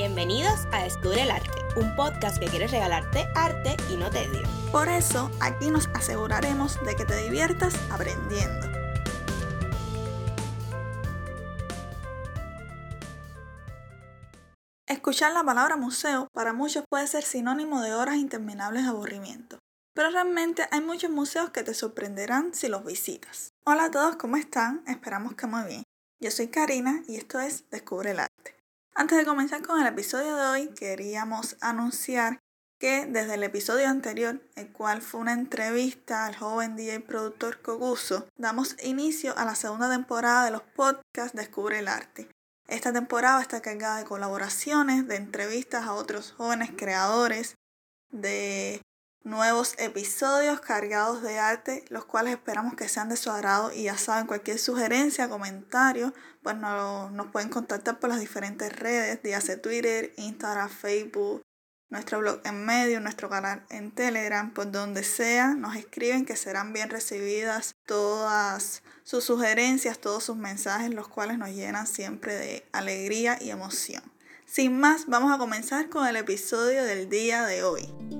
Bienvenidos a Descubre el Arte, un podcast que quiere regalarte arte y no tedio. Por eso, aquí nos aseguraremos de que te diviertas aprendiendo. Escuchar la palabra museo para muchos puede ser sinónimo de horas interminables de aburrimiento, pero realmente hay muchos museos que te sorprenderán si los visitas. Hola a todos, ¿cómo están? Esperamos que muy bien. Yo soy Karina y esto es Descubre el Arte. Antes de comenzar con el episodio de hoy, queríamos anunciar que desde el episodio anterior, el cual fue una entrevista al joven DJ productor Koguso, damos inicio a la segunda temporada de los podcasts Descubre el Arte. Esta temporada está cargada de colaboraciones, de entrevistas a otros jóvenes creadores, de nuevos episodios cargados de arte, los cuales esperamos que sean de su agrado y ya saben, cualquier sugerencia, comentario, pues nos, nos pueden contactar por las diferentes redes, dígase Twitter, Instagram, Facebook, nuestro blog en medio, nuestro canal en Telegram, por donde sea, nos escriben que serán bien recibidas todas sus sugerencias, todos sus mensajes, los cuales nos llenan siempre de alegría y emoción. Sin más, vamos a comenzar con el episodio del día de hoy.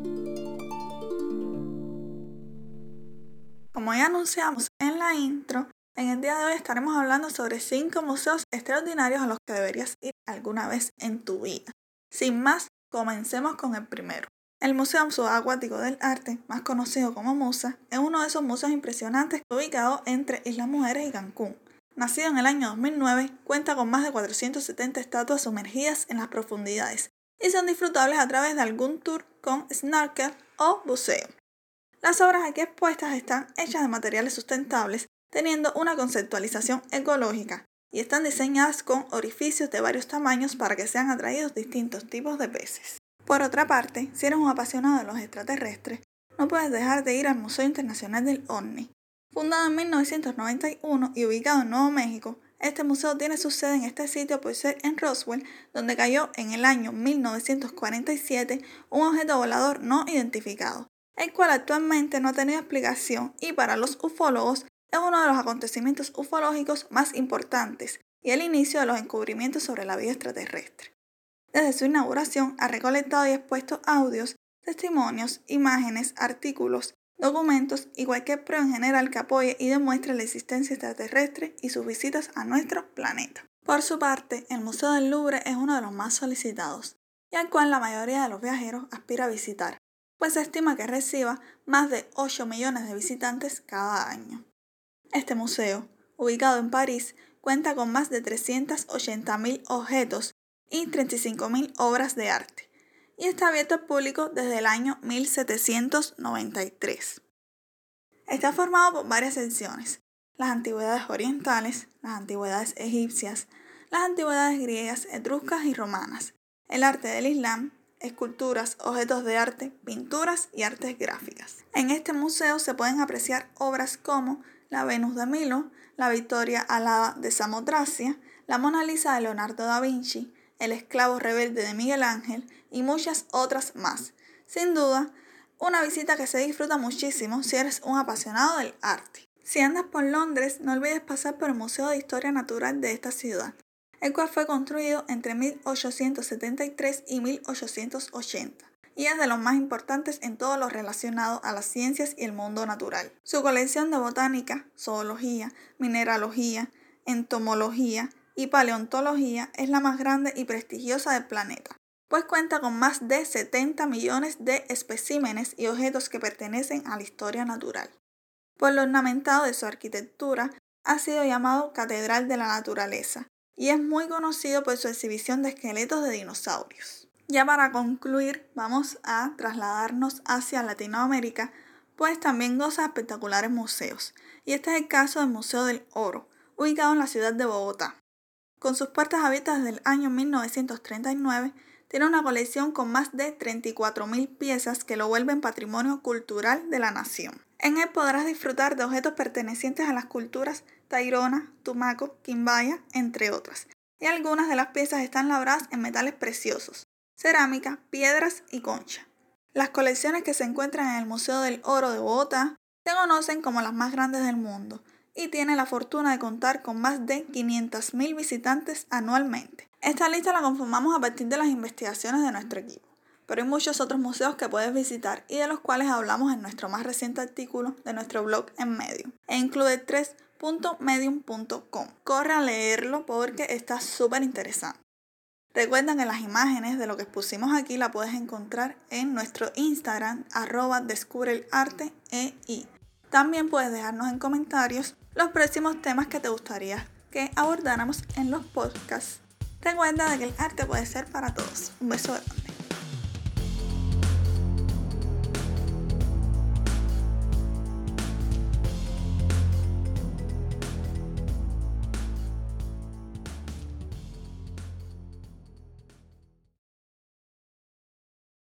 Como ya anunciamos en la intro, en el día de hoy estaremos hablando sobre 5 museos extraordinarios a los que deberías ir alguna vez en tu vida. Sin más, comencemos con el primero. El Museo Subacuático del Arte, más conocido como MUSA, es uno de esos museos impresionantes ubicado entre Islas Mujeres y Cancún. Nacido en el año 2009, cuenta con más de 470 estatuas sumergidas en las profundidades y son disfrutables a través de algún tour con snorkel o buceo. Las obras aquí expuestas están hechas de materiales sustentables, teniendo una conceptualización ecológica, y están diseñadas con orificios de varios tamaños para que sean atraídos distintos tipos de peces. Por otra parte, si eres un apasionado de los extraterrestres, no puedes dejar de ir al Museo Internacional del OVNI. Fundado en 1991 y ubicado en Nuevo México, este museo tiene su sede en este sitio por ser en Roswell, donde cayó en el año 1947 un objeto volador no identificado, el cual actualmente no ha tenido explicación y para los ufólogos es uno de los acontecimientos ufológicos más importantes y el inicio de los encubrimientos sobre la vida extraterrestre. Desde su inauguración ha recolectado y expuesto audios, testimonios, imágenes, artículos, documentos y cualquier prueba en general que apoye y demuestre la existencia extraterrestre y sus visitas a nuestro planeta. Por su parte, el Museo del Louvre es uno de los más solicitados y al cual la mayoría de los viajeros aspira a visitar, pues se estima que reciba más de 8 millones de visitantes cada año. Este museo, ubicado en París, cuenta con más de 380.000 objetos y 35.000 obras de arte, y está abierto al público desde el año 1793. Está formado por varias secciones, las antigüedades orientales, las antigüedades egipcias, las antigüedades griegas, etruscas y romanas, el arte del Islam, esculturas, objetos de arte, pinturas y artes gráficas. En este museo se pueden apreciar obras como la Venus de Milo, la Victoria Alada de Samotracia, la Mona Lisa de Leonardo da Vinci, el esclavo rebelde de Miguel Ángel y muchas otras más. Sin duda, una visita que se disfruta muchísimo si eres un apasionado del arte. Si andas por Londres, no olvides pasar por el Museo de Historia Natural de esta ciudad, el cual fue construido entre 1873 y 1880 y es de los más importantes en todo lo relacionado a las ciencias y el mundo natural. Su colección de botánica, zoología, mineralogía, entomología y paleontología es la más grande y prestigiosa del planeta, pues cuenta con más de 70 millones de especímenes y objetos que pertenecen a la historia natural. Por lo ornamentado de su arquitectura, ha sido llamado Catedral de la Naturaleza, y es muy conocido por su exhibición de esqueletos de dinosaurios. Ya para concluir, vamos a trasladarnos hacia Latinoamérica, pues también goza de espectaculares museos, y este es el caso del Museo del Oro, ubicado en la ciudad de Bogotá. Con sus puertas abiertas desde el año 1939, tiene una colección con más de 34.000 piezas que lo vuelven patrimonio cultural de la nación. En él podrás disfrutar de objetos pertenecientes a las culturas Tairona, Tumaco, Quimbaya, entre otras. Y algunas de las piezas están labradas en metales preciosos, cerámica, piedras y concha. Las colecciones que se encuentran en el Museo del Oro de Bogotá se conocen como las más grandes del mundo y tiene la fortuna de contar con más de 500.000 visitantes anualmente. Esta lista la conformamos a partir de las investigaciones de nuestro equipo, pero hay muchos otros museos que puedes visitar y de los cuales hablamos en nuestro más reciente artículo de nuestro blog en Medium, e incluye 3.medium.com. Corre a leerlo porque está súper interesante. Recuerda que las imágenes de lo que expusimos aquí la puedes encontrar en nuestro Instagram arroba descubre el arte e También puedes dejarnos en comentarios los próximos temas que te gustaría que abordáramos en los podcasts. Recuerda que el arte puede ser para todos. Un beso